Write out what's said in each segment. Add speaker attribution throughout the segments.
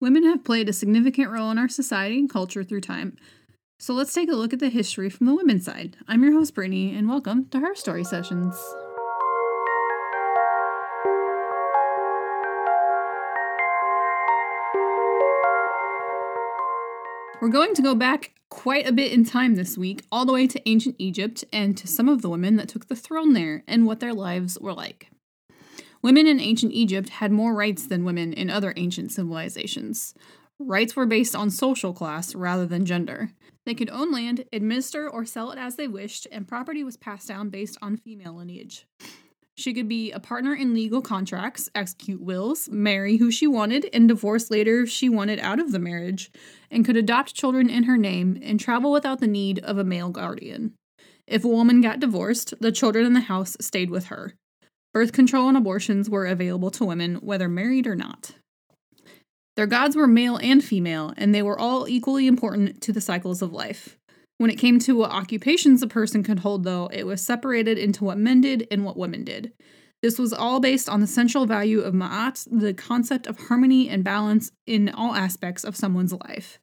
Speaker 1: Women have played a significant role in our society and culture through time. So let's take a look at the history from the women's side. I'm your host, Brittany, and welcome to Her Story Sessions. We're going to go back quite a bit in time this week, all the way to ancient Egypt and to some of the women that took the throne there and what their lives were like. Women in ancient Egypt had more rights than women in other ancient civilizations. Rights were based on social class rather than gender. They could own land, administer or sell it as they wished, and property was passed down based on female lineage. She could be a partner in legal contracts, execute wills, marry who she wanted, and divorce later if she wanted out of the marriage, and could adopt children in her name and travel without the need of a male guardian. If a woman got divorced, the children in the house stayed with her. Birth control and abortions were available to women, whether married or not. Their gods were male and female, and they were all equally important to the cycles of life. When it came to what occupations a person could hold, though, it was separated into what men did and what women did. This was all based on the central value of ma'at, the concept of harmony and balance in all aspects of someone's life.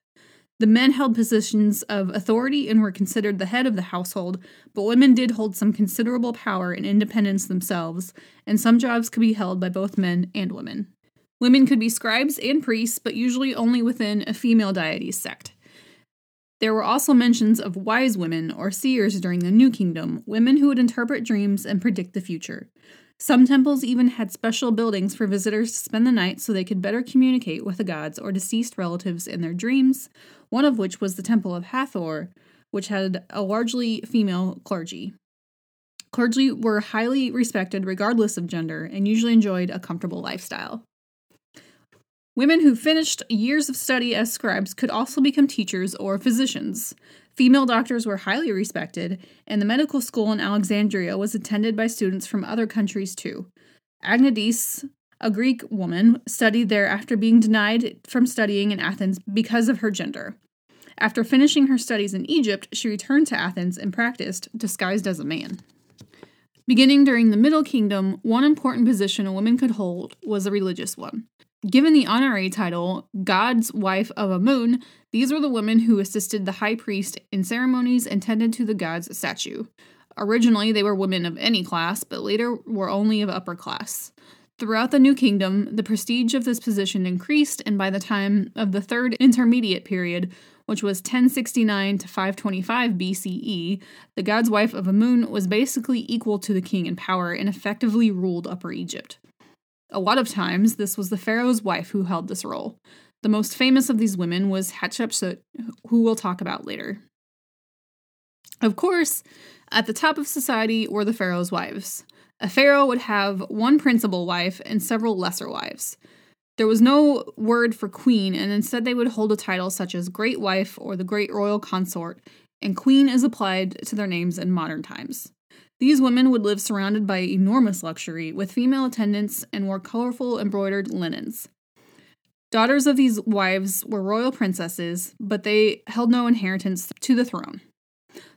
Speaker 1: The men held positions of authority and were considered the head of the household, but women did hold some considerable power and independence themselves, and some jobs could be held by both men and women. Women could be scribes and priests, but usually only within a female deity's sect. There were also mentions of wise women or seers during the New Kingdom, women who would interpret dreams and predict the future. Some temples even had special buildings for visitors to spend the night so they could better communicate with the gods or deceased relatives in their dreams, one of which was the Temple of Hathor, which had a largely female clergy. Clergy were highly respected regardless of gender and usually enjoyed a comfortable lifestyle. Women who finished years of study as scribes could also become teachers or physicians. Female doctors were highly respected, and the medical school in Alexandria was attended by students from other countries too. Agnes, a Greek woman, studied there after being denied from studying in Athens because of her gender. After finishing her studies in Egypt, she returned to Athens and practiced disguised as a man. Beginning during the Middle Kingdom, one important position a woman could hold was a religious one. Given the honorary title, God's Wife of Amun, these were the women who assisted the high priest in ceremonies and tended to the god's statue. Originally, they were women of any class, but later were only of upper class. Throughout the New Kingdom, the prestige of this position increased, and by the time of the Third Intermediate Period, which was 1069 to 525 BCE, the god's wife of Amun was basically equal to the king in power and effectively ruled Upper Egypt. A lot of times, this was the pharaoh's wife who held this role. The most famous of these women was Hatshepsut, who we'll talk about later. Of course, at the top of society were the pharaoh's wives. A pharaoh would have one principal wife and several lesser wives. There was no word for queen, and instead they would hold a title such as great wife or the great royal consort, and queen is applied to their names in modern times. These women would live surrounded by enormous luxury, with female attendants and wore colorful embroidered linens. Daughters of these wives were royal princesses, but they held no inheritance to the throne.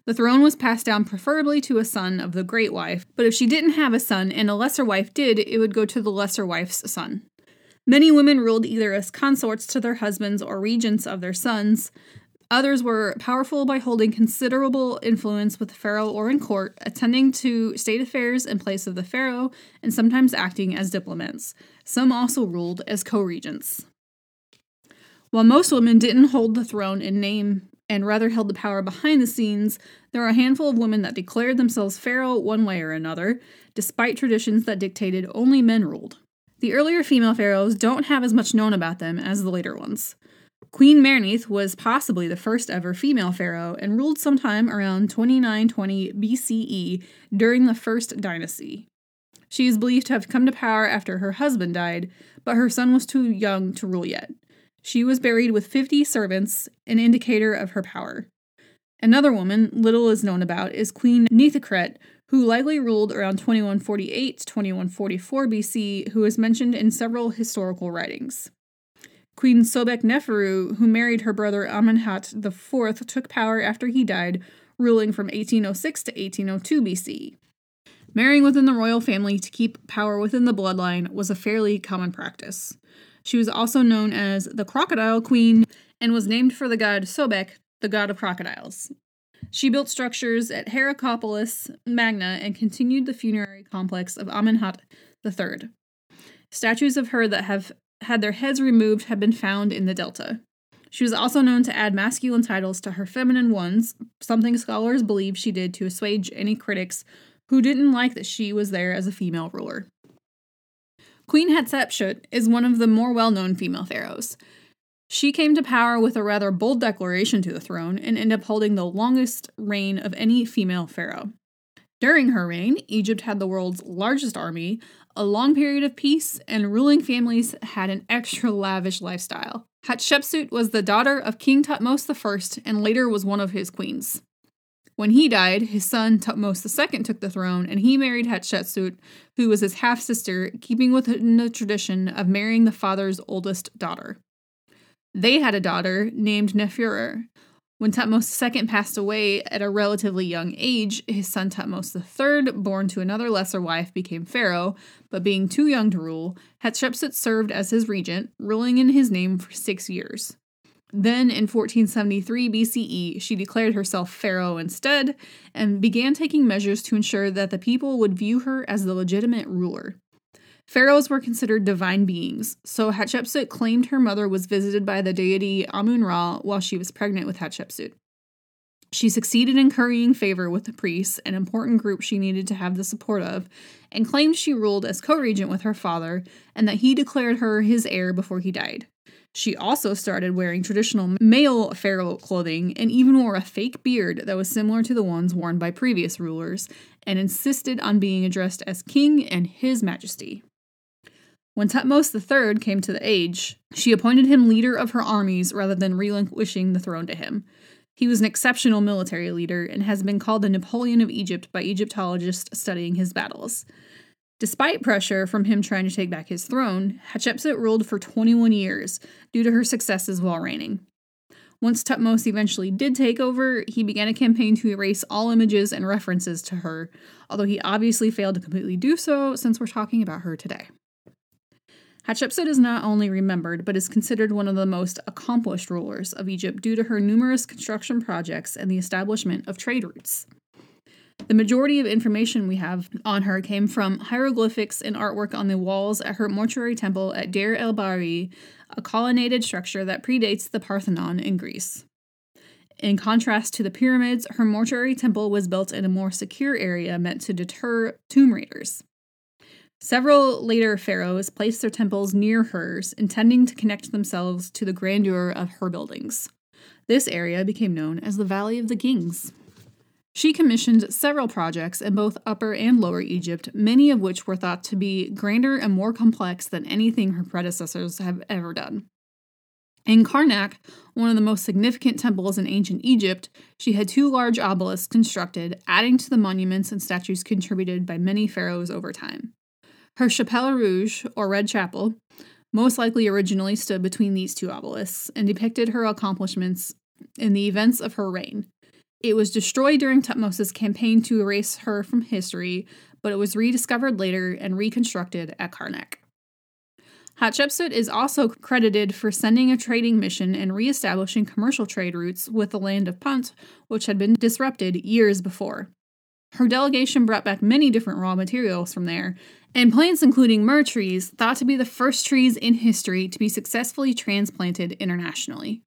Speaker 1: The throne was passed down preferably to a son of the great wife, but if she didn't have a son and a lesser wife did, it would go to the lesser wife's son. Many women ruled either as consorts to their husbands or regents of their sons, Others were powerful by holding considerable influence with the pharaoh or in court, attending to state affairs in place of the pharaoh, and sometimes acting as diplomats. Some also ruled as co regents. While most women didn't hold the throne in name and rather held the power behind the scenes, there are a handful of women that declared themselves pharaoh one way or another, despite traditions that dictated only men ruled. The earlier female pharaohs don't have as much known about them as the later ones. Queen Merneith was possibly the first ever female pharaoh and ruled sometime around 2920 BCE during the First Dynasty. She is believed to have come to power after her husband died, but her son was too young to rule yet. She was buried with 50 servants, an indicator of her power. Another woman little is known about is Queen Nithakret, who likely ruled around 2148 to 2144 BC, who is mentioned in several historical writings. Queen Sobek Neferu, who married her brother Amenhotep IV, took power after he died, ruling from 1806 to 1802 BC. Marrying within the royal family to keep power within the bloodline was a fairly common practice. She was also known as the Crocodile Queen and was named for the god Sobek, the god of crocodiles. She built structures at Hierakonpolis Magna and continued the funerary complex of Amenhotep III. Statues of her that have had their heads removed have been found in the Delta. She was also known to add masculine titles to her feminine ones, something scholars believe she did to assuage any critics who didn't like that she was there as a female ruler. Queen Hatshepsut is one of the more well known female pharaohs. She came to power with a rather bold declaration to the throne and ended up holding the longest reign of any female pharaoh. During her reign, Egypt had the world's largest army, a long period of peace, and ruling families had an extra lavish lifestyle. Hatshepsut was the daughter of King Thutmose I and later was one of his queens. When he died, his son Thutmose II took the throne and he married Hatshepsut, who was his half sister, keeping with the tradition of marrying the father's oldest daughter. They had a daughter named Neferu. When Thutmose II passed away at a relatively young age, his son Thutmose III, born to another lesser wife, became pharaoh, but being too young to rule, Hatshepsut served as his regent, ruling in his name for six years. Then, in 1473 BCE, she declared herself pharaoh instead and began taking measures to ensure that the people would view her as the legitimate ruler. Pharaohs were considered divine beings, so Hatshepsut claimed her mother was visited by the deity Amun Ra while she was pregnant with Hatshepsut. She succeeded in currying favor with the priests, an important group she needed to have the support of, and claimed she ruled as co regent with her father and that he declared her his heir before he died. She also started wearing traditional male pharaoh clothing and even wore a fake beard that was similar to the ones worn by previous rulers, and insisted on being addressed as king and his majesty. When Thutmose III came to the age, she appointed him leader of her armies rather than relinquishing the throne to him. He was an exceptional military leader and has been called the Napoleon of Egypt by Egyptologists studying his battles. Despite pressure from him trying to take back his throne, Hatshepsut ruled for 21 years due to her successes while reigning. Once Thutmose eventually did take over, he began a campaign to erase all images and references to her, although he obviously failed to completely do so since we're talking about her today. Hatshepsut is not only remembered, but is considered one of the most accomplished rulers of Egypt due to her numerous construction projects and the establishment of trade routes. The majority of information we have on her came from hieroglyphics and artwork on the walls at her mortuary temple at Deir el Bahari, a colonnaded structure that predates the Parthenon in Greece. In contrast to the pyramids, her mortuary temple was built in a more secure area meant to deter tomb raiders. Several later pharaohs placed their temples near hers, intending to connect themselves to the grandeur of her buildings. This area became known as the Valley of the Kings. She commissioned several projects in both Upper and Lower Egypt, many of which were thought to be grander and more complex than anything her predecessors have ever done. In Karnak, one of the most significant temples in ancient Egypt, she had two large obelisks constructed, adding to the monuments and statues contributed by many pharaohs over time. Her Chapelle Rouge, or Red Chapel, most likely originally stood between these two obelisks and depicted her accomplishments in the events of her reign. It was destroyed during Thutmose's campaign to erase her from history, but it was rediscovered later and reconstructed at Karnak. Hatshepsut is also credited for sending a trading mission and reestablishing commercial trade routes with the land of Punt, which had been disrupted years before. Her delegation brought back many different raw materials from there, and plants including myrrh trees, thought to be the first trees in history to be successfully transplanted internationally.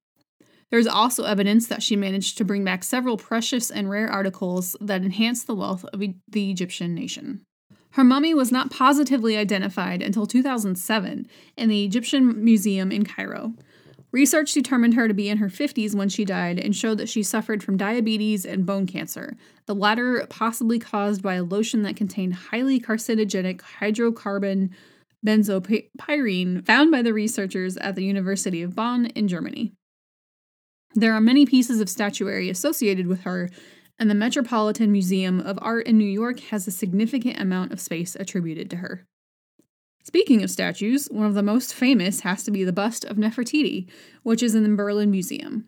Speaker 1: There's also evidence that she managed to bring back several precious and rare articles that enhanced the wealth of the Egyptian nation. Her mummy was not positively identified until 2007 in the Egyptian Museum in Cairo. Research determined her to be in her 50s when she died and showed that she suffered from diabetes and bone cancer, the latter possibly caused by a lotion that contained highly carcinogenic hydrocarbon benzopyrene found by the researchers at the University of Bonn in Germany. There are many pieces of statuary associated with her, and the Metropolitan Museum of Art in New York has a significant amount of space attributed to her. Speaking of statues, one of the most famous has to be the bust of Nefertiti, which is in the Berlin Museum.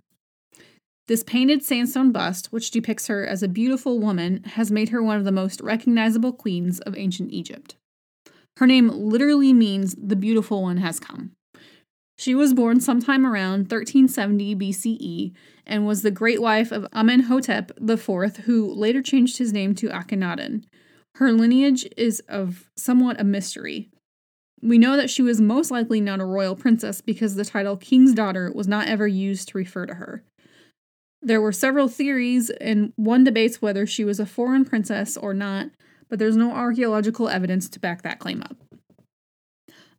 Speaker 1: This painted sandstone bust, which depicts her as a beautiful woman, has made her one of the most recognizable queens of ancient Egypt. Her name literally means the beautiful one has come. She was born sometime around 1370 BCE and was the great wife of Amenhotep IV, who later changed his name to Akhenaten. Her lineage is of somewhat a mystery. We know that she was most likely not a royal princess because the title king's daughter was not ever used to refer to her. There were several theories, and one debates whether she was a foreign princess or not, but there's no archaeological evidence to back that claim up.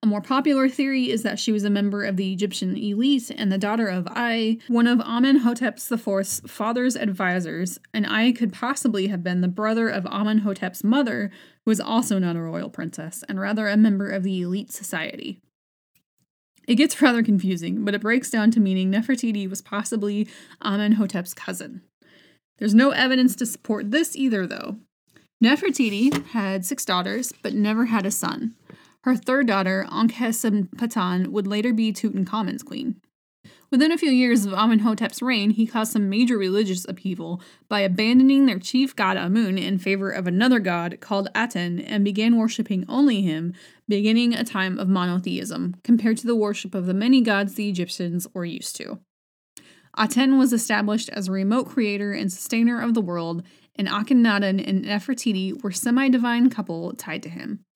Speaker 1: A more popular theory is that she was a member of the Egyptian elite and the daughter of Ai, one of Amenhotep IV's father's advisors, and Ai could possibly have been the brother of Amenhotep's mother, who was also not a royal princess, and rather a member of the elite society. It gets rather confusing, but it breaks down to meaning Nefertiti was possibly Amenhotep's cousin. There's no evidence to support this either, though. Nefertiti had six daughters, but never had a son. Her third daughter, Ankhesenpaaten, would later be Tutankhamun's queen. Within a few years of Amenhotep's reign, he caused some major religious upheaval by abandoning their chief god Amun in favor of another god called Aten and began worshipping only him, beginning a time of monotheism, compared to the worship of the many gods the Egyptians were used to. Aten was established as a remote creator and sustainer of the world, and Akhenaten and Nefertiti were semi-divine couple tied to him.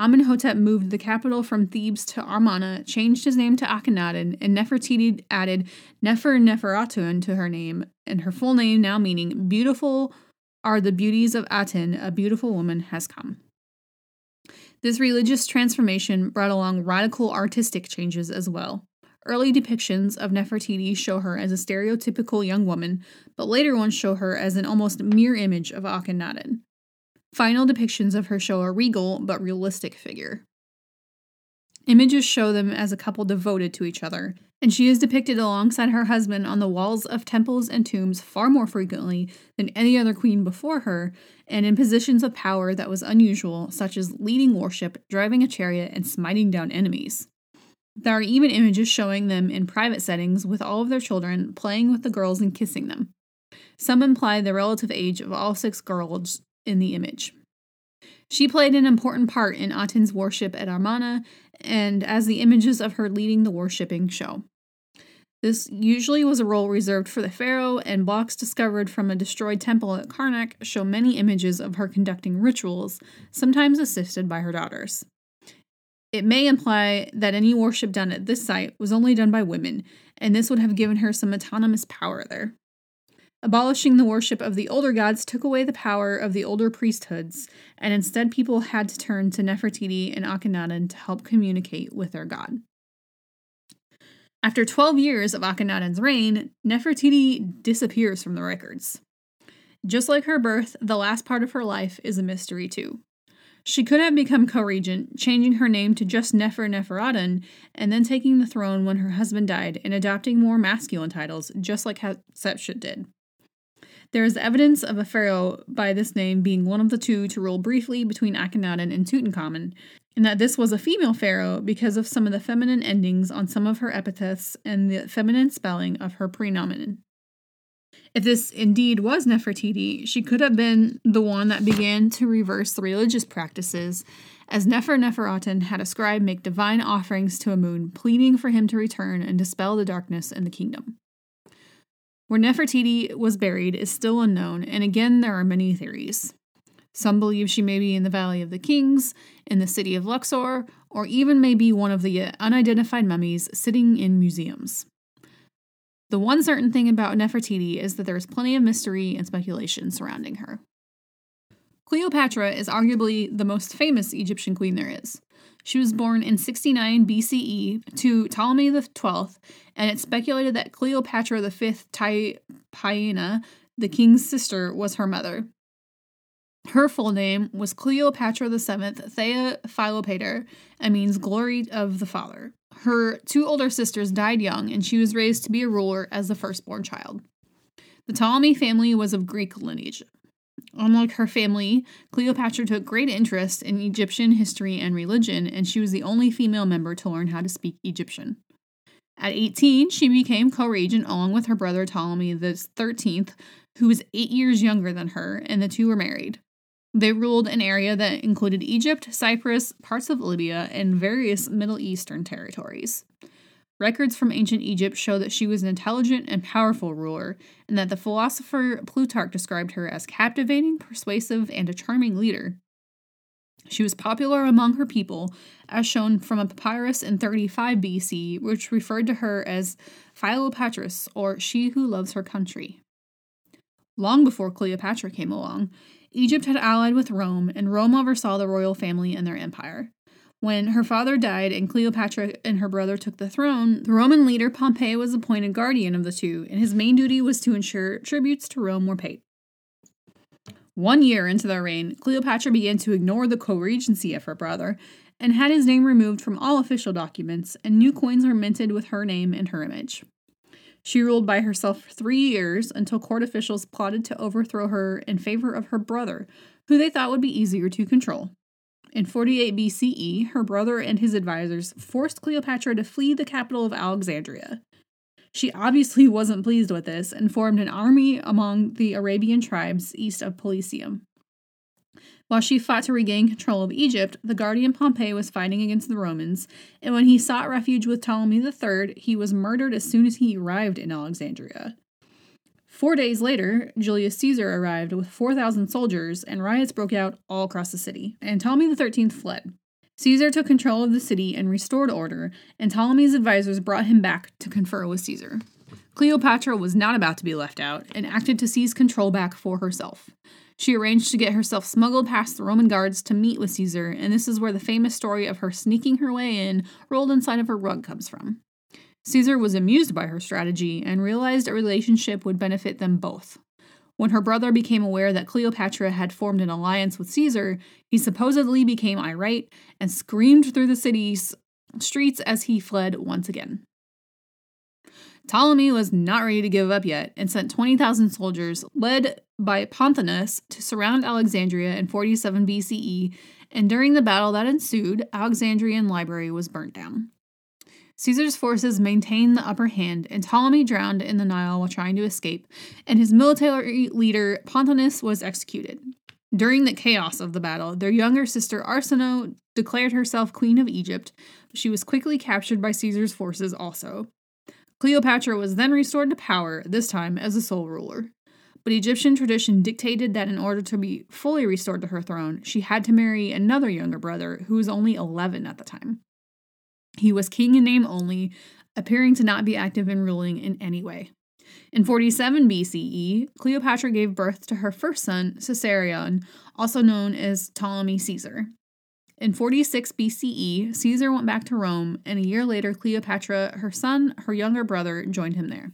Speaker 1: Amenhotep moved the capital from Thebes to Amarna, changed his name to Akhenaten, and Nefertiti added Neferneferuaten to her name, and her full name now meaning Beautiful are the beauties of Aten, a beautiful woman has come. This religious transformation brought along radical artistic changes as well. Early depictions of Nefertiti show her as a stereotypical young woman, but later ones show her as an almost mirror image of Akhenaten. Final depictions of her show a regal but realistic figure. Images show them as a couple devoted to each other, and she is depicted alongside her husband on the walls of temples and tombs far more frequently than any other queen before her, and in positions of power that was unusual, such as leading worship, driving a chariot, and smiting down enemies. There are even images showing them in private settings with all of their children, playing with the girls and kissing them. Some imply the relative age of all six girls in the image. She played an important part in Aten's worship at Amarna, and as the images of her leading the worshipping show. This usually was a role reserved for the pharaoh, and blocks discovered from a destroyed temple at Karnak show many images of her conducting rituals, sometimes assisted by her daughters. It may imply that any worship done at this site was only done by women, and this would have given her some autonomous power there. Abolishing the worship of the older gods took away the power of the older priesthoods, and instead people had to turn to Nefertiti and Akhenaten to help communicate with their god. After 12 years of Akhenaten's reign, Nefertiti disappears from the records. Just like her birth, the last part of her life is a mystery too. She could have become co regent, changing her name to just Nefer and then taking the throne when her husband died and adopting more masculine titles, just like Hatshepsut did. There is evidence of a pharaoh by this name being one of the two to rule briefly between Akhenaten and Tutankhamun, and that this was a female pharaoh because of some of the feminine endings on some of her epithets and the feminine spelling of her prenomen. If this indeed was Nefertiti, she could have been the one that began to reverse the religious practices, as Neferneferuaten had a scribe make divine offerings to Amun, pleading for him to return and dispel the darkness in the kingdom. Where Nefertiti was buried is still unknown, and again, there are many theories. Some believe she may be in the Valley of the Kings, in the city of Luxor, or even may be one of the uh, unidentified mummies sitting in museums. The one certain thing about Nefertiti is that there is plenty of mystery and speculation surrounding her. Cleopatra is arguably the most famous Egyptian queen there is. She was born in 69 BCE to Ptolemy XII, and it's speculated that Cleopatra V Tryphaena, the king's sister, was her mother. Her full name was Cleopatra VII Thea Philopator and means glory of the father. Her two older sisters died young, and she was raised to be a ruler as the firstborn child. The Ptolemy family was of Greek lineage. Unlike her family, Cleopatra took great interest in Egyptian history and religion, and she was the only female member to learn how to speak Egyptian. At 18, she became co regent along with her brother Ptolemy XIII, who was eight years younger than her, and the two were married. They ruled an area that included Egypt, Cyprus, parts of Libya, and various Middle Eastern territories. Records from ancient Egypt show that she was an intelligent and powerful ruler, and that the philosopher Plutarch described her as captivating, persuasive, and a charming leader. She was popular among her people, as shown from a papyrus in 35 BC, which referred to her as Philopatris, or she who loves her country. Long before Cleopatra came along, Egypt had allied with Rome, and Rome oversaw the royal family and their empire. When her father died and Cleopatra and her brother took the throne, the Roman leader Pompey was appointed guardian of the two, and his main duty was to ensure tributes to Rome were paid. One year into their reign, Cleopatra began to ignore the co regency of her brother and had his name removed from all official documents, and new coins were minted with her name and her image. She ruled by herself for three years until court officials plotted to overthrow her in favor of her brother, who they thought would be easier to control. In 48 BCE, her brother and his advisors forced Cleopatra to flee the capital of Alexandria. She obviously wasn't pleased with this and formed an army among the Arabian tribes east of Pelusium. While she fought to regain control of Egypt, the guardian Pompey was fighting against the Romans, and when he sought refuge with Ptolemy III, he was murdered as soon as he arrived in Alexandria. Four days later, Julius Caesar arrived with 4,000 soldiers, and riots broke out all across the city, and Ptolemy XIII fled. Caesar took control of the city and restored order, and Ptolemy's advisors brought him back to confer with Caesar. Cleopatra was not about to be left out and acted to seize control back for herself. She arranged to get herself smuggled past the Roman guards to meet with Caesar, and this is where the famous story of her sneaking her way in, rolled inside of her rug, comes from. Caesar was amused by her strategy and realized a relationship would benefit them both. When her brother became aware that Cleopatra had formed an alliance with Caesar, he supposedly became irate and screamed through the city's streets as he fled once again. Ptolemy was not ready to give up yet and sent 20,000 soldiers, led by Pontanus, to surround Alexandria in 47 BCE, and during the battle that ensued, Alexandrian library was burnt down. Caesar's forces maintained the upper hand, and Ptolemy drowned in the Nile while trying to escape, and his military leader Pontanus was executed. During the chaos of the battle, their younger sister Arsinoe declared herself queen of Egypt, but she was quickly captured by Caesar's forces also. Cleopatra was then restored to power, this time as a sole ruler. But Egyptian tradition dictated that in order to be fully restored to her throne, she had to marry another younger brother who was only 11 at the time. He was king in name only, appearing to not be active in ruling in any way. In 47 BCE, Cleopatra gave birth to her first son, Caesarion, also known as Ptolemy Caesar. In 46 BCE, Caesar went back to Rome, and a year later, Cleopatra, her son, her younger brother, joined him there.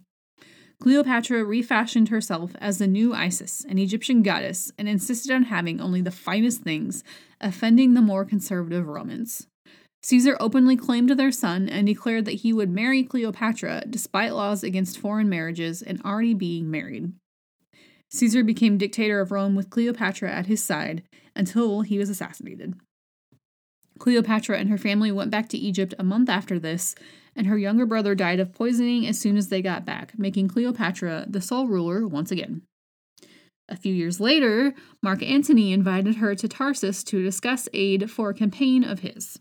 Speaker 1: Cleopatra refashioned herself as the new Isis, an Egyptian goddess, and insisted on having only the finest things, offending the more conservative Romans. Caesar openly claimed their son and declared that he would marry Cleopatra despite laws against foreign marriages and already being married. Caesar became dictator of Rome with Cleopatra at his side until he was assassinated. Cleopatra and her family went back to Egypt a month after this, and her younger brother died of poisoning as soon as they got back, making Cleopatra the sole ruler once again. A few years later, Mark Antony invited her to Tarsus to discuss aid for a campaign of his.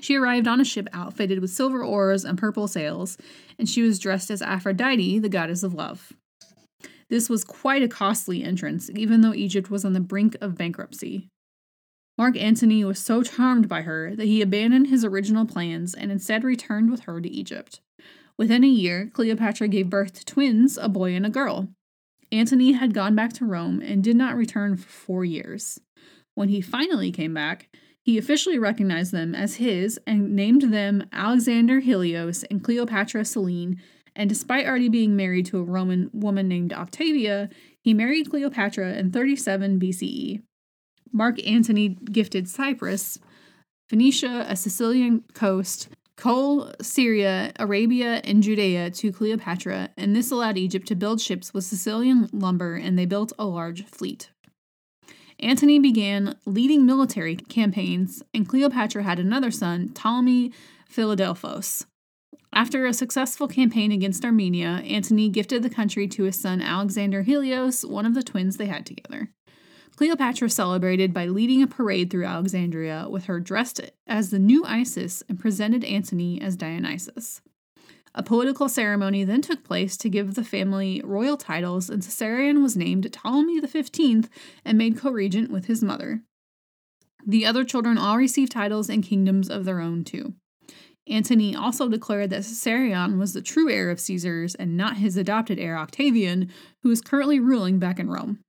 Speaker 1: She arrived on a ship outfitted with silver oars and purple sails, and she was dressed as Aphrodite, the goddess of love. This was quite a costly entrance, even though Egypt was on the brink of bankruptcy. Mark Antony was so charmed by her that he abandoned his original plans and instead returned with her to Egypt. Within a year, Cleopatra gave birth to twins, a boy and a girl. Antony had gone back to Rome and did not return for four years. When he finally came back, he officially recognized them as his and named them Alexander Helios and Cleopatra Selene, and despite already being married to a Roman woman named Octavia, he married Cleopatra in 37 BCE. Mark Antony gifted Cyprus, Phoenicia, a Cilician coast, Coal, Syria, Arabia, and Judea to Cleopatra, and this allowed Egypt to build ships with Cilician lumber, and they built a large fleet. Antony began leading military campaigns, and Cleopatra had another son, Ptolemy Philadelphos. After a successful campaign against Armenia, Antony gifted the country to his son Alexander Helios, one of the twins they had together. Cleopatra celebrated by leading a parade through Alexandria with her dressed as the new Isis and presented Antony as Dionysus. A political ceremony then took place to give the family royal titles, and Caesarion was named Ptolemy XV and made co regent with his mother. The other children all received titles and kingdoms of their own, too. Antony also declared that Caesarion was the true heir of Caesar's and not his adopted heir Octavian, who is currently ruling back in Rome.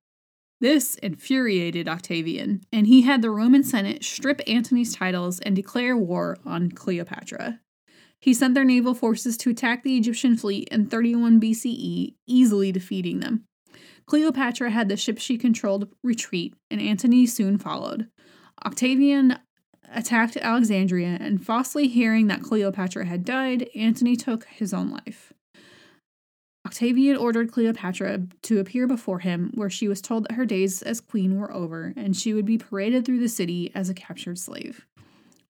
Speaker 1: This infuriated Octavian, and he had the Roman Senate strip Antony's titles and declare war on Cleopatra. He sent their naval forces to attack the Egyptian fleet in 31 BCE, easily defeating them. Cleopatra had the ships she controlled retreat, and Antony soon followed. Octavian attacked Alexandria, and falsely hearing that Cleopatra had died, Antony took his own life. Octavian ordered Cleopatra to appear before him, where she was told that her days as queen were over and she would be paraded through the city as a captured slave.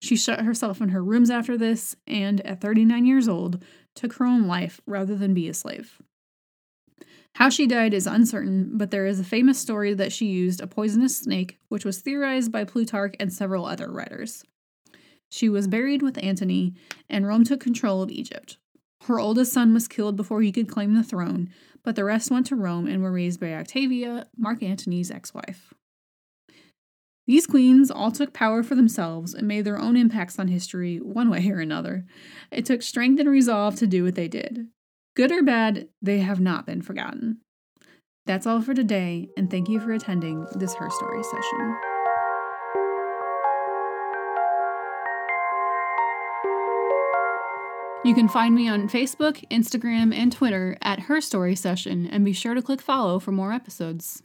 Speaker 1: She shut herself in her rooms after this, and at 39 years old, took her own life rather than be a slave. How she died is uncertain, but there is a famous story that she used a poisonous snake, which was theorized by Plutarch and several other writers. She was buried with Antony, and Rome took control of Egypt. Her oldest son was killed before he could claim the throne, but the rest went to Rome and were raised by Octavia, Mark Antony's ex wife. These queens all took power for themselves and made their own impacts on history, one way or another. It took strength and resolve to do what they did. Good or bad, they have not been forgotten. That's all for today, and thank you for attending this Her Story session. You can find me on Facebook, Instagram, and Twitter at Her Story Session, and be sure to click follow for more episodes.